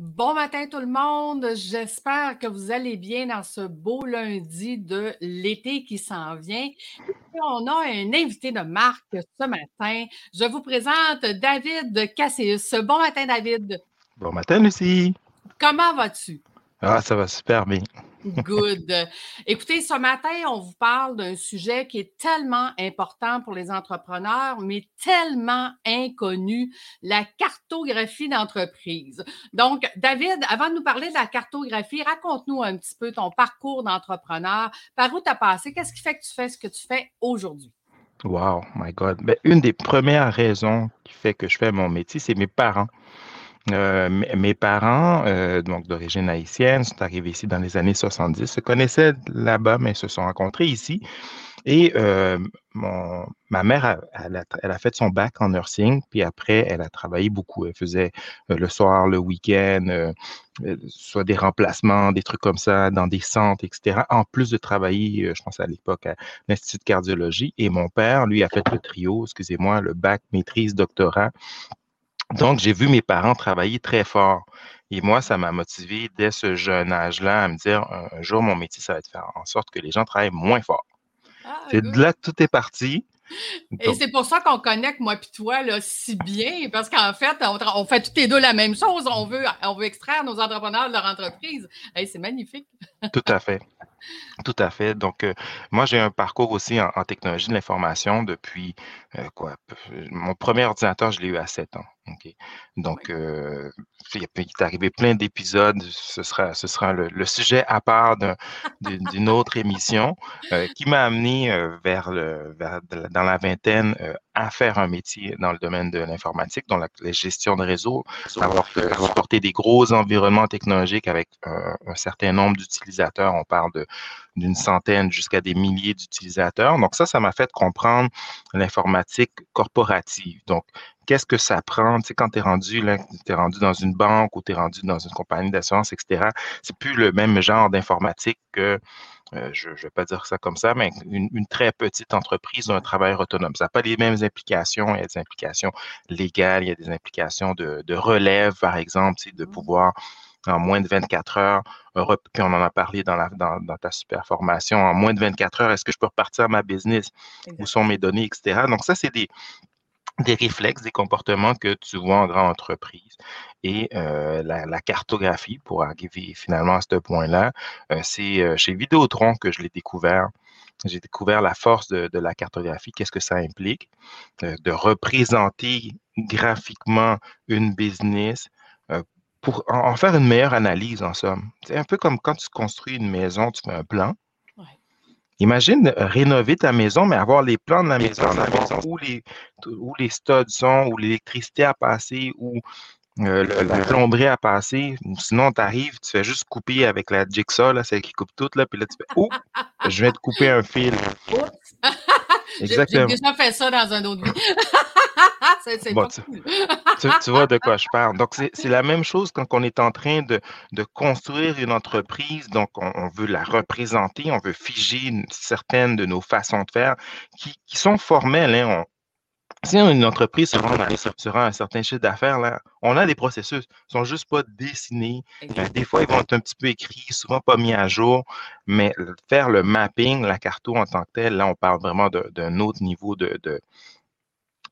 Bon matin tout le monde. J'espère que vous allez bien dans ce beau lundi de l'été qui s'en vient. on a un invité de marque ce matin. Je vous présente David Casséus. Bon matin, David. Bon matin, Lucie. Comment vas-tu? Ah, ça va super bien. Good. Écoutez, ce matin, on vous parle d'un sujet qui est tellement important pour les entrepreneurs, mais tellement inconnu, la cartographie d'entreprise. Donc, David, avant de nous parler de la cartographie, raconte-nous un petit peu ton parcours d'entrepreneur. Par où tu as passé? Qu'est-ce qui fait que tu fais ce que tu fais aujourd'hui? Wow, my God. Ben, une des premières raisons qui fait que je fais mon métier, c'est mes parents. Euh, mes parents, euh, donc d'origine haïtienne, sont arrivés ici dans les années 70, se connaissaient là-bas, mais se sont rencontrés ici. Et euh, ma mère, elle, a, fait son bac en nursing, puis après, elle a travaillé beaucoup. Elle faisait le soir, le week-end, soit des remplacements, des trucs comme ça, dans des centres, etc. En plus de travailler, je pense à l'époque, à l'Institut de cardiologie. Et mon père, lui, a fait le trio, excusez-moi, le bac, maîtrise, doctorat. Donc, j'ai vu mes parents travailler très fort. Et moi, ça m'a motivé dès ce jeune âge-là à me dire, un jour, mon métier, ça va être faire en sorte que les gens travaillent moins fort. Ah, c'est de là que tout est parti. Et c'est pour ça qu'on connecte, moi et toi, là, si bien, parce qu'en fait, on, fait toutes les deux la même chose. On veut, on veut extraire nos entrepreneurs de leur entreprise. c'est magnifique. Tout à fait. Tout à fait. Donc, euh, moi, j'ai un parcours aussi en, technologie de l'information depuis euh, quoi? Mon premier ordinateur, je l'ai eu à 7 ans. Donc, euh, il est arrivé plein d'épisodes. Ce sera, ce sera le, sujet à part d'une autre émission qui m'a amené vers, le, dans la vingtaine à faire un métier dans le domaine de l'informatique, dans la, gestion de réseau, avoir, avoir porté des gros environnements technologiques avec un certain nombre d'utilisateurs. On parle de d'une centaine jusqu'à des milliers d'utilisateurs. Donc ça, ça m'a fait comprendre l'informatique corporative. Donc, qu'est-ce que ça prend, tu sais, quand tu es rendu, là, es rendu dans une banque ou tu es rendu dans une compagnie d'assurance, etc., c'est plus le même genre d'informatique que, euh, je ne vais pas dire ça comme ça, mais une, très petite entreprise ou un travailleur autonome. Ça n'a pas les mêmes implications. Il y a des implications légales, il y a des implications de, de relève, par exemple, de mmh. pouvoir en moins de 24 heures, puis on en a parlé dans, la, dans, ta super formation, en moins de 24 heures, est-ce que je peux repartir ma business? Où sont mes données, etc. Donc, ça, c'est des, des réflexes, des comportements que tu vois en grande entreprise. Et euh, la, cartographie, pour arriver finalement à ce point-là, euh, c'est euh, chez Vidéotron que je l'ai découvert. J'ai découvert la force de, de la cartographie, qu'est-ce que ça implique, de représenter graphiquement une business, pour en, faire une meilleure analyse, en somme. C'est un peu comme quand tu construis une maison, tu fais un plan. Imagine rénover ta maison, mais avoir les plans de la maison, où, les, où les studs sont, où l'électricité a passé, où euh, la plomberie a passé. Sinon, tu arrives, tu fais juste couper avec la jigsaw, là, celle qui coupe tout, là, puis là, tu fais Oh, je vais te couper un fil. Exactement. J'ai déjà fait ça dans un autre vie. c'est tu, cool. tu, vois de quoi je parle. Donc, c'est la même chose quand on est en train de, de construire une entreprise. Donc, on, veut la représenter, on veut figer une, certaines de nos façons de faire qui, qui sont formelles. Hein. Si une entreprise se rend, à, un certain chiffre d'affaires, là, on a des processus. Ils ne sont juste pas dessinés. Des fois, ils vont être un petit peu écrits, souvent pas mis à jour. Mais faire le mapping, la carto en tant que telle, là, on parle vraiment d'un autre niveau de, de,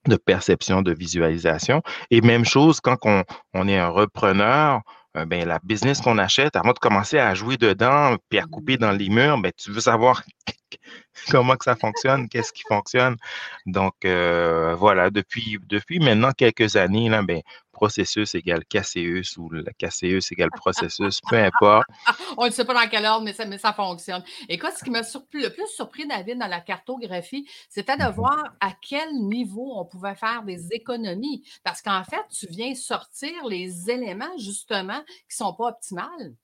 de perception, de visualisation. Et même chose quand on, on est un repreneur, ben, la business qu'on achète, avant de commencer à jouer dedans puis à couper dans les murs, ben, tu veux savoir comment que ça fonctionne, qu'est-ce qui fonctionne. Donc, euh, voilà, depuis, depuis maintenant quelques années, là, ben, processus égale KCEUS ou la KCEUS égale processus, peu importe. On ne sait pas dans quel ordre, mais ça, mais ça fonctionne. Écoute, ce qui m'a le plus surpris, David, dans la cartographie, c'était de mm-hmm. voir à quel niveau on pouvait faire des économies. Parce qu'en fait, tu viens sortir les éléments, justement, qui ne sont pas optimales.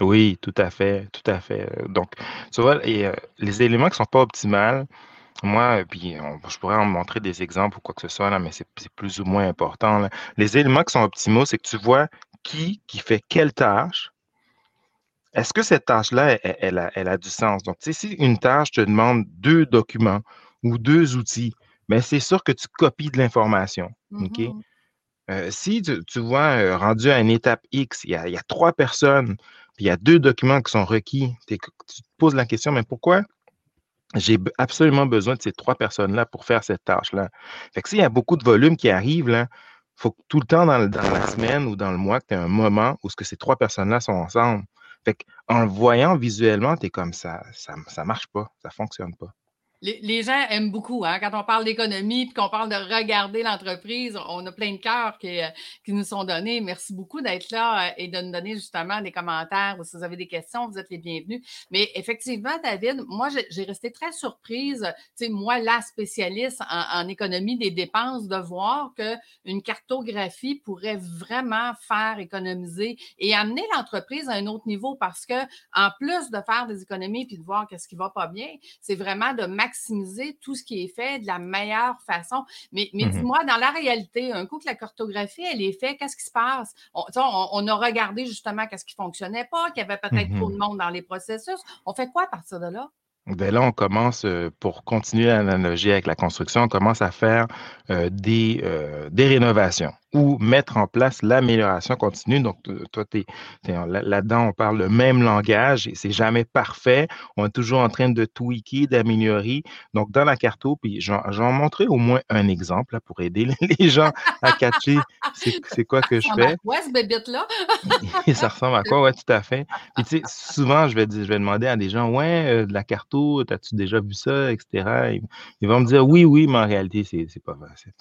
Oui, tout à fait, tout à fait. Donc, tu vois, et, euh, les éléments qui ne sont pas optimales, moi, puis je pourrais en montrer des exemples ou quoi que ce soit, là, mais c'est plus ou moins important. Les éléments qui sont optimaux, c'est que tu vois qui, qui fait quelle tâche. Est-ce que cette tâche-là, elle, a, du sens? Donc, tu sais, si une tâche te demande deux documents ou deux outils, bien, c'est sûr que tu copies de l'information. OK? Mm-hmm. Euh, si tu, vois, euh, rendu à une étape X, il y a, trois personnes, puis il y a deux documents qui sont requis, tu te poses la question, mais pourquoi j'ai absolument besoin de ces trois personnes-là pour faire cette tâche-là? Fait que s'il y a beaucoup de volume qui arrive, là, faut que tout le temps dans, la semaine ou dans le mois, tu aies un moment où ce que ces trois personnes-là sont ensemble. Fait en le voyant visuellement, tu es comme ça, ça ne marche pas, ça ne fonctionne pas. Les, gens aiment beaucoup. Hein? Quand on parle d'économie et qu'on parle de regarder l'entreprise, on a plein de cœurs qui, euh, qui nous sont donnés. Merci beaucoup d'être là euh, et de nous donner justement des commentaires ou si vous avez des questions, vous êtes les bienvenus. Mais effectivement, David, moi, j'ai resté très surprise, tu sais, moi, la spécialiste en, économie des dépenses, de voir qu'une cartographie pourrait vraiment faire économiser et amener l'entreprise à un autre niveau parce que, en plus de faire des économies puis de voir qu'est-ce qui va pas bien, c'est vraiment de maximiser tout ce qui est fait de la meilleure façon. Mais, mais mmh dis-moi, dans la réalité, un coup que la cartographie, elle est faite, qu'est-ce qui se passe? On, on, a regardé justement qu'est-ce qui ne fonctionnait pas, qu'il y avait peut-être trop de mmh monde dans les processus. On fait quoi à partir de là? Ben là, on commence, euh, pour continuer l'analogie avec la construction, on commence à faire euh, des, euh, des rénovations ou mettre en place l'amélioration continue. Donc, toi, tu là-dedans, on parle le même langage et c'est jamais parfait. On est toujours en train de tweaker, d'améliorer. Donc, dans la carto, puis j'en montrer au moins un exemple pour aider les gens à catcher c'est quoi que je fais. Ouais, ce bébite-là? ça ressemble à quoi? Oui, tout à fait. Puis, tu sais, souvent, je vais, je vais demander à des gens, ouais, euh, de la carto, as-tu déjà vu ça, etc. Ils, vont me dire, oui, oui, mais en réalité, c'est pas,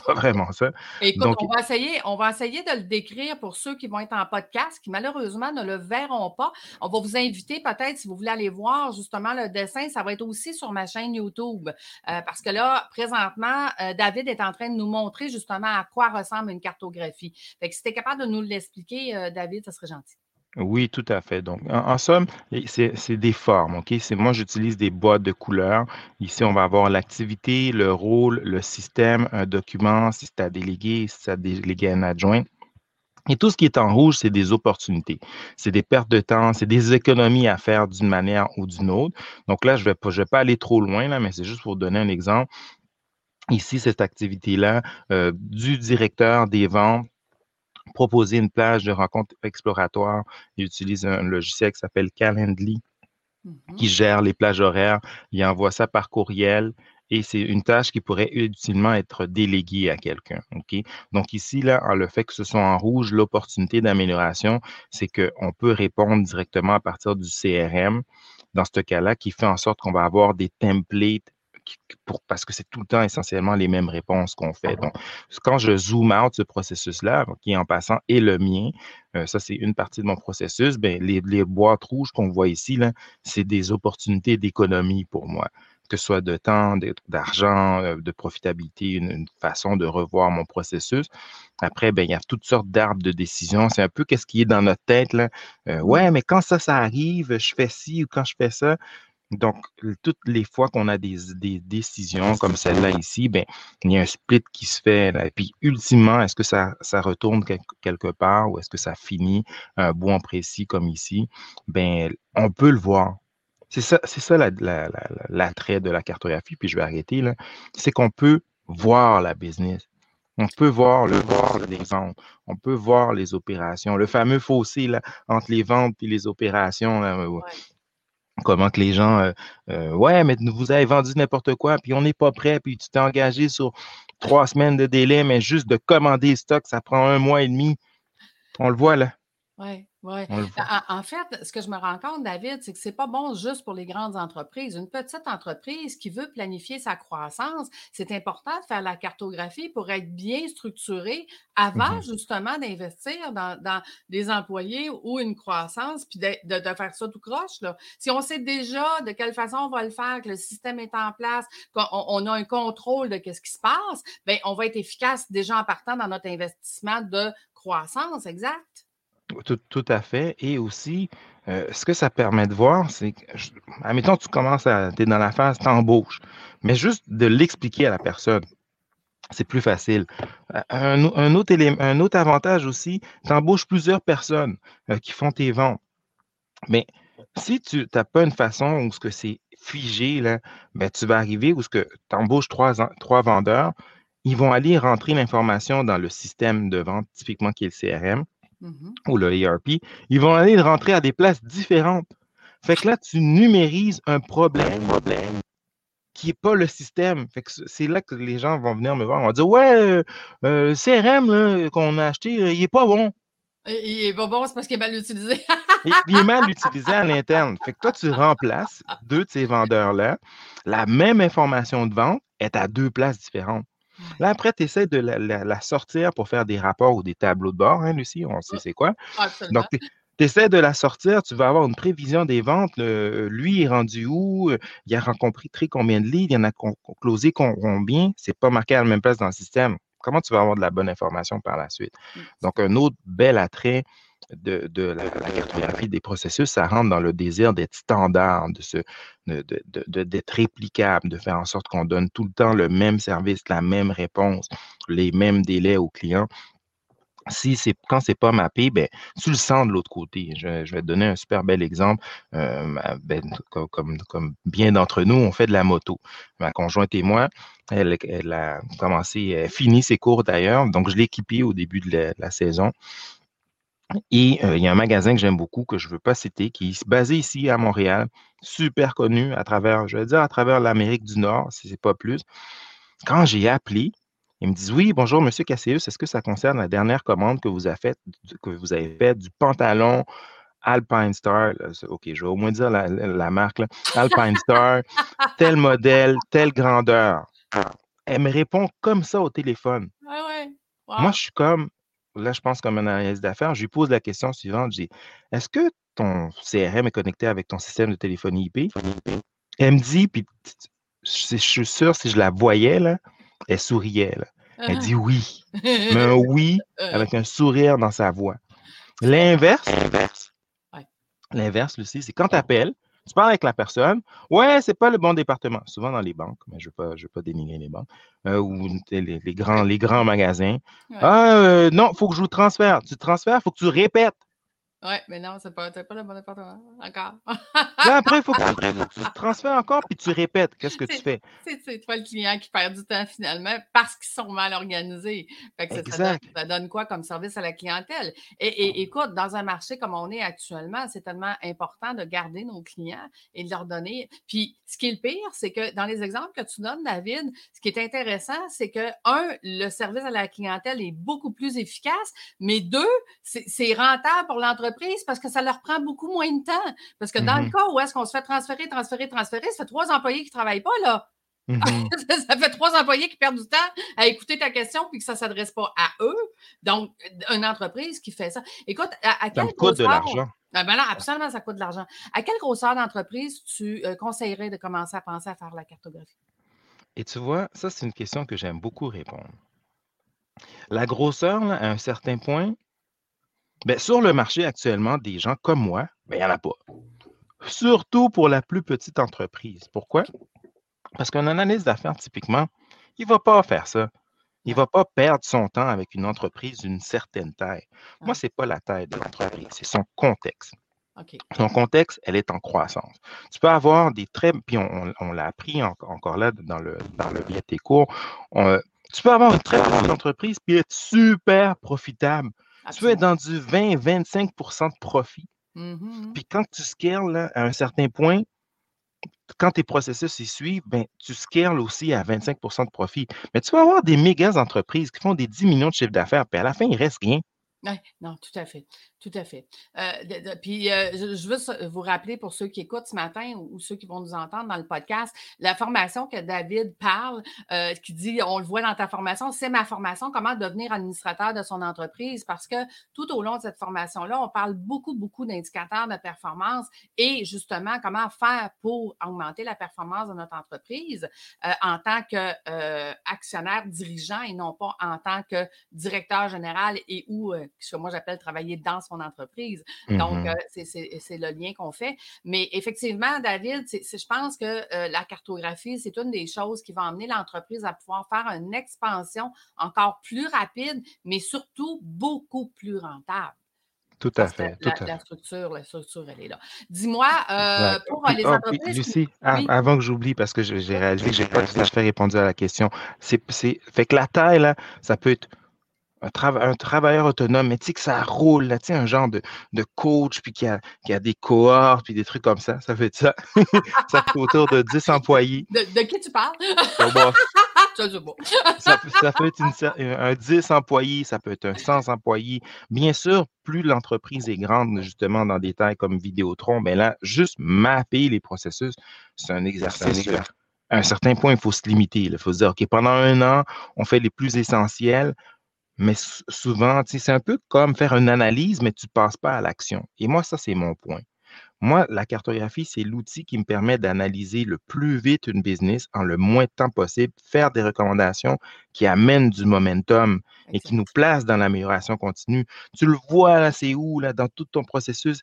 pas vraiment ça. Écoute, on va essayer on va essayer de le décrire pour ceux qui vont être en podcast, qui malheureusement ne le verront pas. On va vous inviter peut-être, si vous voulez aller voir justement le dessin, ça va être aussi sur ma chaîne YouTube. Euh, parce que là, présentement, euh, David est en train de nous montrer justement à quoi ressemble une cartographie. Fait que si tu es capable de nous l'expliquer, euh, David, ça serait gentil. Oui, tout à fait. Donc, en, somme, c'est des formes, OK? Moi, j'utilise des boîtes de couleurs. Ici, on va avoir l'activité, le rôle, le système, un document, si c'est à déléguer, si c'est à déléguer un adjoint. Et tout ce qui est en rouge, c'est des opportunités. C'est des pertes de temps, c'est des économies à faire d'une manière ou d'une autre. Donc là, je ne vais, pas, je vais pas aller trop loin, là, mais c'est juste pour donner un exemple. Ici, cette activité-là, euh, du directeur des ventes proposer une plage de rencontre exploratoire. Il utilise un logiciel qui s'appelle Calendly qui mm-hmm. gère les plages horaires. Il envoie ça par courriel et c'est une tâche qui pourrait utilement être déléguée à quelqu'un. OK? Donc ici, là, le fait que ce soit en rouge, l'opportunité d'amélioration, c'est qu'on peut répondre directement à partir du CRM dans ce cas-là, qui fait en sorte qu'on va avoir des templates parce que c'est tout le temps essentiellement les mêmes réponses qu'on fait. Donc, quand je zoome out ce processus-là, qui en passant est le mien, euh, ça c'est une partie de mon processus, ben, les, boîtes rouges qu'on voit ici, c'est des opportunités d'économie pour moi que ce soit de temps, d'argent, euh, de profitabilité, une, façon de revoir mon processus. Après, ben, il y a toutes sortes d'arbres de décision. C'est un peu qu'est-ce qui est dans notre tête. Là. Euh, ouais, mais quand ça, ça arrive, je fais ci ou quand je fais ça. Donc, toutes les fois qu'on a des, décisions comme celle-là ici, ben, il y a un split qui se fait. Et puis, ultimement, est-ce que ça, ça retourne quelque part ou est-ce que ça finit un bon précis comme ici? Ben, on peut le voir. C'est ça, l'attrait de la cartographie, puis je vais arrêter là. C'est qu'on peut voir la business. On peut voir le voir l'exemple. On peut voir les opérations. Le fameux fossé entre les ventes et les opérations. Comment que les gens, euh, euh, ouais, mais vous avez vendu n'importe quoi, puis on n'est pas prêt, puis tu t'es engagé sur trois semaines de délai, mais juste de commander le stock, ça prend un mois et demi. On le voit là. Oui. Oui. En, fait, ce que je me rends compte, David, c'est que ce n'est pas bon juste pour les grandes entreprises. Une petite entreprise qui veut planifier sa croissance, c'est important de faire la cartographie pour être bien structuré avant mmh justement d'investir dans, des employés ou une croissance, puis de, faire ça tout croche. Là. Si on sait déjà de quelle façon on va le faire, que le système est en place, qu'on on a un contrôle de ce qui se passe, bien, on va être efficace déjà en partant dans notre investissement de croissance, exact. Tout, à fait. Et aussi, euh, ce que ça permet de voir, c'est que, admettons, tu commences à, tu es dans la phase, t'embauches, mais juste de l'expliquer à la personne, c'est plus facile. Euh, un, autre avantage aussi, tu embauches plusieurs personnes euh, qui font tes ventes. Mais si tu n'as pas une façon où ce que c'est figé, là, ben, tu vas arriver où ce que tu embauches trois, trois vendeurs, ils vont aller rentrer l'information dans le système de vente, typiquement qui est le CRM Mhm. ou le ERP. Ils vont aller le rentrer à des places différentes. Fait que là, tu numérises un problème qui n'est pas le système. Fait que c'est là que les gens vont venir me voir. On va dire Ouais, euh, euh, le CRM qu'on a acheté, euh, il n'est pas bon. Il est pas bon, c'est parce qu'il est mal utilisé. Il il est mal utilisé à l'interne. Fait que toi, tu remplaces deux de ces vendeurs-là. La même information de vente est à deux places différentes. Là, après, tu essaies de la, la- la sortir pour faire des rapports ou des tableaux de bord, hein, Lucie, on sait c'est quoi. Absolument. Donc, tu essaies de la sortir, tu vas avoir une prévision des ventes. le- lui est rendu où? euh, Il a rencontré combien de leads? Il y en a closé combien? C'est pas marqué à la même place dans le système. Comment tu vas avoir de la bonne information par la suite? Mm. Donc, un autre bel attrait de, la, cartographie des processus, ça rentre dans le désir d'être standard, de d'être réplicable, de faire en sorte qu'on donne tout le temps le même service, la même réponse, les mêmes délais aux clients si c'est quand c'est pas mappé, ben, tu le sens de l'autre côté. Je, vais te donner un super bel exemple. Euh, ben, comme, bien d'entre nous, on fait de la moto. Ma conjointe et moi, elle, a commencé, elle a fini ses cours d'ailleurs, donc je l'ai équipée au début de la saison. Et euh, il y a un magasin que j'aime beaucoup, que je ne veux pas citer, qui est basé ici à Montréal, super connu à travers, je vais dire, à travers l'Amérique du Nord, si ce n'est pas plus. Quand j'ai appelé, ils me disent Oui, bonjour, Monsieur Cassius, est-ce que ça concerne la dernière commande que vous avez faite, que vous avez faite du pantalon Alpine Star? là, OK, je vais au moins dire la, marque, là, Alpine Star, tel modèle, telle grandeur. Elle me répond comme ça au téléphone. Ouais, ouais. Moi, je suis comme, là, je pense comme un analyste d'affaires, je lui pose la question suivante, je dis, est-ce que ton CRM est connecté avec ton système de téléphonie IP? Elle me dit, puis je suis sûr, si je la voyais, là, elle souriait, là. Elle dit oui, mais un oui Euh, avec un sourire dans sa voix. L'inverse, l'inverse, Lucie, c'est quand tu appelles, tu parles avec la personne, ouais, c'est pas le bon département. Souvent dans les banques, mais je ne veux, pas- je veux pas dénigrer les banques, euh, ou les, les grands, les grands magasins. Ouais. Ah, euh, non, il faut que je vous transfère. Tu transfères, il faut que tu répètes. Ouais, mais non, c'est pas, pas le bon département. Encore. Là, après, il faut que tu, tu transfères encore, puis tu répètes. Qu'est-ce que tu fais? c'est toi le client qui perd du temps finalement parce qu'ils sont mal organisés. Fait que ça, donne, Exact. ça donne quoi comme service à la clientèle? Et, et- écoute, dans un marché comme on est actuellement, c'est tellement important de garder nos clients et de leur donner. Puis, ce qui est le pire, c'est que dans les exemples que tu donnes, David, ce qui est intéressant, c'est que, un, le service à la clientèle est beaucoup plus efficace, mais deux, c'est rentable pour l'entreprise parce que ça leur prend beaucoup moins de temps. Parce que dans le Mhm. cas où est-ce qu'on se fait transférer, transférer, transférer, ça fait trois employés qui ne travaillent pas, là. Mhm. ça fait trois employés qui perdent du temps à écouter ta question puis que ça ne s'adresse pas à eux. Donc, une entreprise qui fait ça. Écoute, à, à coûte de grosseur- l'argent. Ah ben là, absolument, ça coûte de l'argent. À quelle grosseur d'entreprise tu euh, conseillerais de commencer à penser à faire la cartographie? Et tu vois, ça, c'est une question que j'aime beaucoup répondre. La grosseur, là, à un certain point, ben, sur le marché actuellement, des gens comme moi, ben, il n'y en a pas. Surtout pour la plus petite entreprise. Pourquoi? Parce qu'un analyste d'affaires, typiquement, il ne va pas faire ça. Il ne va pas perdre son temps avec une entreprise d'une certaine taille. Moi, Ouais. ce n'est pas la taille de l'entreprise, c'est son contexte. Son contexte, elle est en croissance. Tu peux avoir des très, puis on, l'a appris en- encore là dans le, dans le biais de tes cours, on- tu peux avoir une très petite entreprise puis être super profitable. Tu Absolument. dans du 20-25% de profit. Mhm. Puis quand tu scales là, à un certain point, quand tes processus y suivent, ben, tu scales aussi à 25% de profit. Mais tu vas avoir des méga entreprises qui font des 10 millions de chiffre d'affaires, puis à la fin, il reste rien. Ouais, non, tout à fait. Tout à fait. Euh, puis, euh, je, veux vous rappeler pour ceux qui écoutent ce matin ou, ceux qui vont nous entendre dans le podcast, la formation que David parle, euh, qui dit, on le voit dans ta formation, c'est ma formation, comment devenir administrateur de son entreprise, parce que tout au long de cette formation-là, on parle beaucoup, beaucoup d'indicateurs de performance et justement, comment faire pour augmenter la performance de notre entreprise en tant qu'actionnaire dirigeant et non pas en tant que directeur général et ou, ce que moi j'appelle travailler dans son entreprise. Donc, Mhm. euh, c'est- le lien qu'on fait. Mais effectivement, David, je pense que euh, la cartographie, c'est une des choses qui va emmener l'entreprise à pouvoir faire une expansion encore plus rapide, mais surtout beaucoup plus rentable. Tout à fait. la, à structure, la structure, elle est là. Dis-moi, euh, pour Puis, les oh, puis entreprises. Lucie, Oui, avant que j'oublie, parce que j'ai réalisé que j'ai pas tout à fait répondu à la question, c'est, fait que la taille, là, ça peut être un, trava- un travailleur autonome, mais tu sais que ça roule, là, tu sais, un genre de, de coach, puis qui a, qui a des cohortes, puis des trucs comme ça, ça fait ça. Ça fait autour de 10 employés. de, de qui tu parles? Bon, ça, peut ça peut être une un 10 employés, ça peut être un 100 employés. Bien sûr, plus l'entreprise est grande, justement, dans des tailles comme Vidéotron, ben là, juste mapper les processus, c'est un exercice. À un certain point, il faut se limiter. Il faut se dire, OK, pendant un an, on fait les plus essentiels, mais sou- souvent, c'est un peu comme faire une analyse, mais tu ne passes pas à l'action. Et moi, ça, c'est mon point. Moi, la cartographie, c'est l'outil qui me permet d'analyser le plus vite une business en le moins de temps possible, faire des recommandations qui amènent du momentum et qui nous placent dans l'amélioration continue. Tu le vois, là, c'est où, là, dans tout ton processus,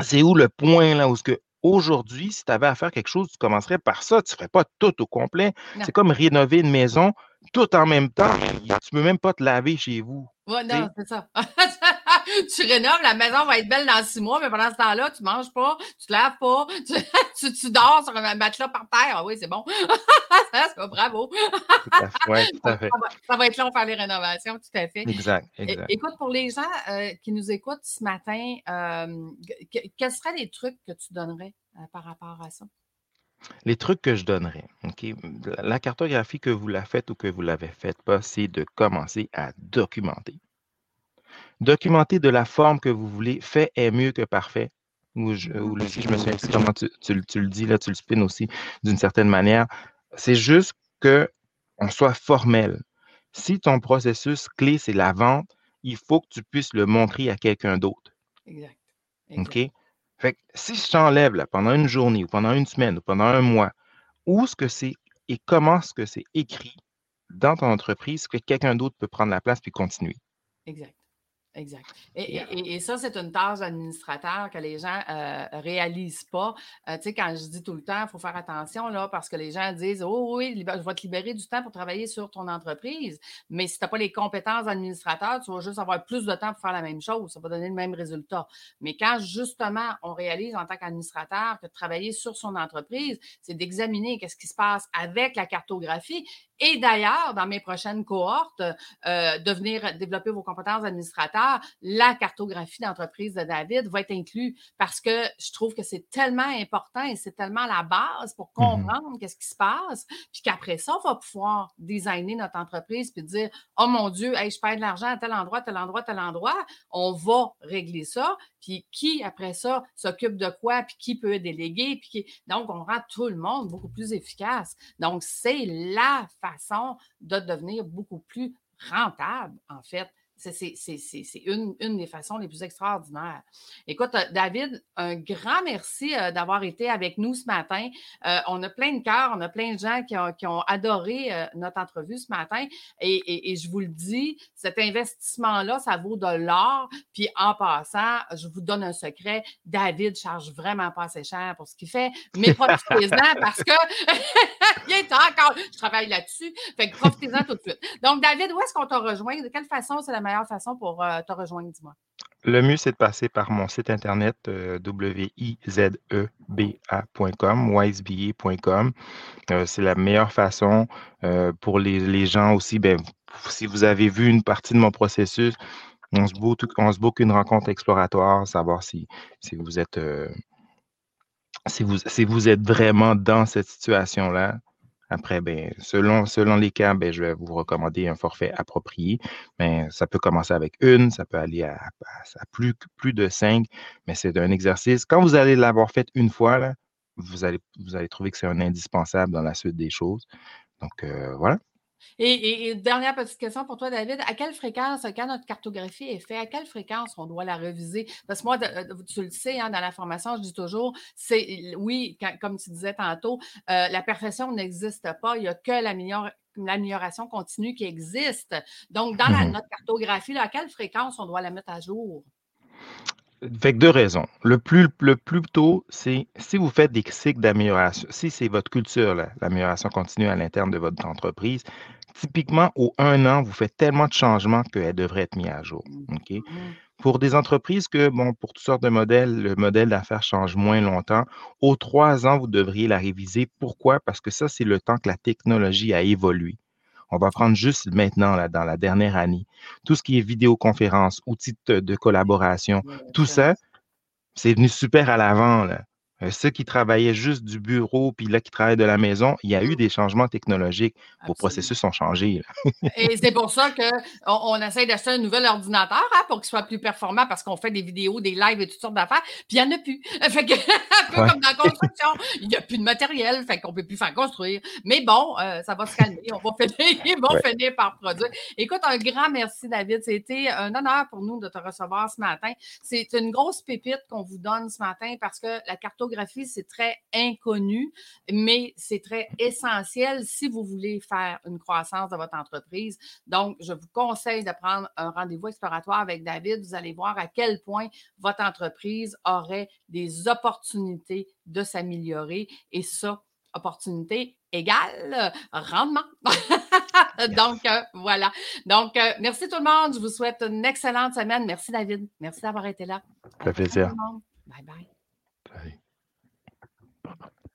c'est où le point, là, où ce que aujourd'hui, si tu avais à faire quelque chose, tu commencerais par ça, tu ne ferais pas tout au complet. C'est comme rénover une maison tout en même temps. Tu ne peux même pas te laver chez vous. Ouais, non, c'est ça. tu rénoves, la maison va être belle dans six mois, mais pendant ce temps-là, tu manges pas, tu te laves pas, tu, tu, tu dors sur un matelas par terre. Ah oui, c'est bon. ça, c'est bravo. Tout à fait. Ouais, tout à fait. Ça va, ça va être long faire les rénovations, tout à fait. Exact, exact. Écoute, pour les gens euh, qui nous écoutent ce matin, euh, que- quels seraient les trucs que tu donnerais euh, par rapport à ça? Les trucs que je donnerais, OK? La cartographie que vous la faites ou que vous l'avez faite pas, c'est de commencer à documenter. Documenter de la forme que vous voulez. Fait est mieux que parfait. Ou, je, ou Lucie, je me souviens comment tu, tu le- tu le dis, là, tu le spins aussi d'une certaine manière. C'est juste que on soit formel. Si ton processus clé, c'est la vente, il faut que tu puisses le montrer à quelqu'un d'autre. Exact. exact. OK? Si je t'enlève pendant une journée ou pendant une semaine ou pendant un mois, où est-ce que c'est et comment est-ce que c'est écrit dans ton entreprise que quelqu'un d'autre peut prendre la place puis continuer? Exact. Exact. Et, et- et ça, c'est une tâche d'administrateur que les gens ne réalisent pas. Euh, tu sais, quand je dis tout le temps, il faut faire attention, là, parce que les gens disent Oh oui, je vais te libérer du temps pour travailler sur ton entreprise. Mais si tu n'as pas les compétences d'administrateur, tu vas juste avoir plus de temps pour faire la même chose. Ça va donner le même résultat. Mais quand justement, on réalise en tant qu'administrateur que travailler sur son entreprise, c'est d'examiner qu'est-ce qui se passe avec la cartographie. Et d'ailleurs, dans mes prochaines cohortes, euh, de venir développer vos compétences d'administrateur, la cartographie d'entreprise de David va être inclue parce que je trouve que c'est tellement important et c'est tellement la base pour Mhm. comprendre qu'est-ce qui se passe, puis qu'après ça, on va pouvoir designer notre entreprise puis dire Oh mon Dieu, hey, je perds de l'argent à tel endroit, tel endroit, tel endroit. On va régler ça. Puis qui, après ça, s'occupe de quoi, puis qui peut déléguer. Puis qui... Donc, on rend tout le monde beaucoup plus efficace. Donc, c'est la façon de devenir beaucoup plus rentable, en fait. C'est une, une des façons les plus extraordinaires. Écoute, euh, David, un grand merci euh, d'avoir été avec nous ce matin. Euh, on a plein de cœurs, on a plein de gens qui ont, qui ont adoré notre entrevue ce matin. Et, et- et je vous le dis, cet investissement-là, ça vaut de l'or. Puis en passant, je vous donne un secret, David charge vraiment pas assez cher pour ce qu'il fait, mais profitez-en parce que il est encore, je travaille là-dessus, fait que profitez-en tout de suite. Donc, David, où est-ce qu'on t'a rejoint? De quelle façon c'est la meilleure façon pour euh, te rejoindre, dis-moi? Le mieux, c'est de passer par mon site internet euh, wizeba.com. Euh, c'est la meilleure façon euh, pour les, gens aussi. Ben, si vous avez vu une partie de mon processus, on se book, une rencontre exploratoire, savoir si, si vous êtes si vous, si vous êtes vraiment dans cette situation-là. Après, ben, selon, les cas, ben, je vais vous recommander un forfait approprié. Mais ça peut commencer avec une, ça peut aller à, plus, de cinq, mais c'est un exercice. Quand vous allez l'avoir fait une fois, là, vous allez, vous allez trouver que c'est un indispensable dans la suite des choses. Donc, euh, voilà. Et, et- et dernière petite question pour toi, David. À quelle fréquence, quand notre cartographie est faite, à quelle fréquence on doit la reviser? Parce que moi, de- tu le sais, hein, dans la formation, je dis toujours, c'est oui, quand- comme tu disais tantôt, euh, la perfection n'existe pas. Il n'y a que l'amélior- l'amélioration continue qui existe. Donc, dans la, Mhm. notre cartographie, là, à quelle fréquence on doit la mettre à jour? Que deux raisons. Le plus, le plus tôt, c'est si vous faites des cycles d'amélioration, si c'est votre culture, l'amélioration continue à l'interne de votre entreprise, typiquement, au un an, vous faites tellement de changements qu'elle devrait être mise à jour. Mhm. Pour des entreprises que, bon, pour toutes sortes de modèles, le modèle d'affaires change moins longtemps, aux trois ans, vous devriez la réviser. Pourquoi? Parce que ça, c'est le temps que la technologie a évolué. On va prendre juste maintenant, là, dans la dernière année, tout ce qui est vidéoconférence, outils de, de collaboration, tout ça, c'est venu super à l'avant. Euh, ceux qui travaillaient juste du bureau, puis là, qui travaillent de la maison, il y a eu Mhm. des changements technologiques. Vos processus ont changé. Et c'est pour ça qu'on on essaie d'acheter un nouvel ordinateur hein, pour qu'il soit plus performant parce qu'on fait des vidéos, des lives et toutes sortes d'affaires. Puis il n'y en a plus. Fait que, un peu Ouais. comme dans la construction, il n'y a plus de matériel, fait qu'on ne peut plus faire construire. Mais bon, euh, ça va se calmer. On va finir, ils vont Ouais. finir par produire. Écoute, un grand merci, David. C'était un honneur pour nous de te recevoir ce matin. C'est une grosse pépite qu'on vous donne ce matin parce que la c'est très inconnu, mais c'est très essentiel si vous voulez faire une croissance de votre entreprise. Donc, je vous conseille de prendre un rendez-vous exploratoire avec David. Vous allez voir à quel point votre entreprise aurait des opportunités de s'améliorer et ça, opportunité égale rendement. Donc, euh, voilà. Donc, euh, merci tout le monde. Je vous souhaite une excellente semaine. Merci, David. Merci d'avoir été là. Ça fait plaisir. Bye bye. Bye. Bye-bye.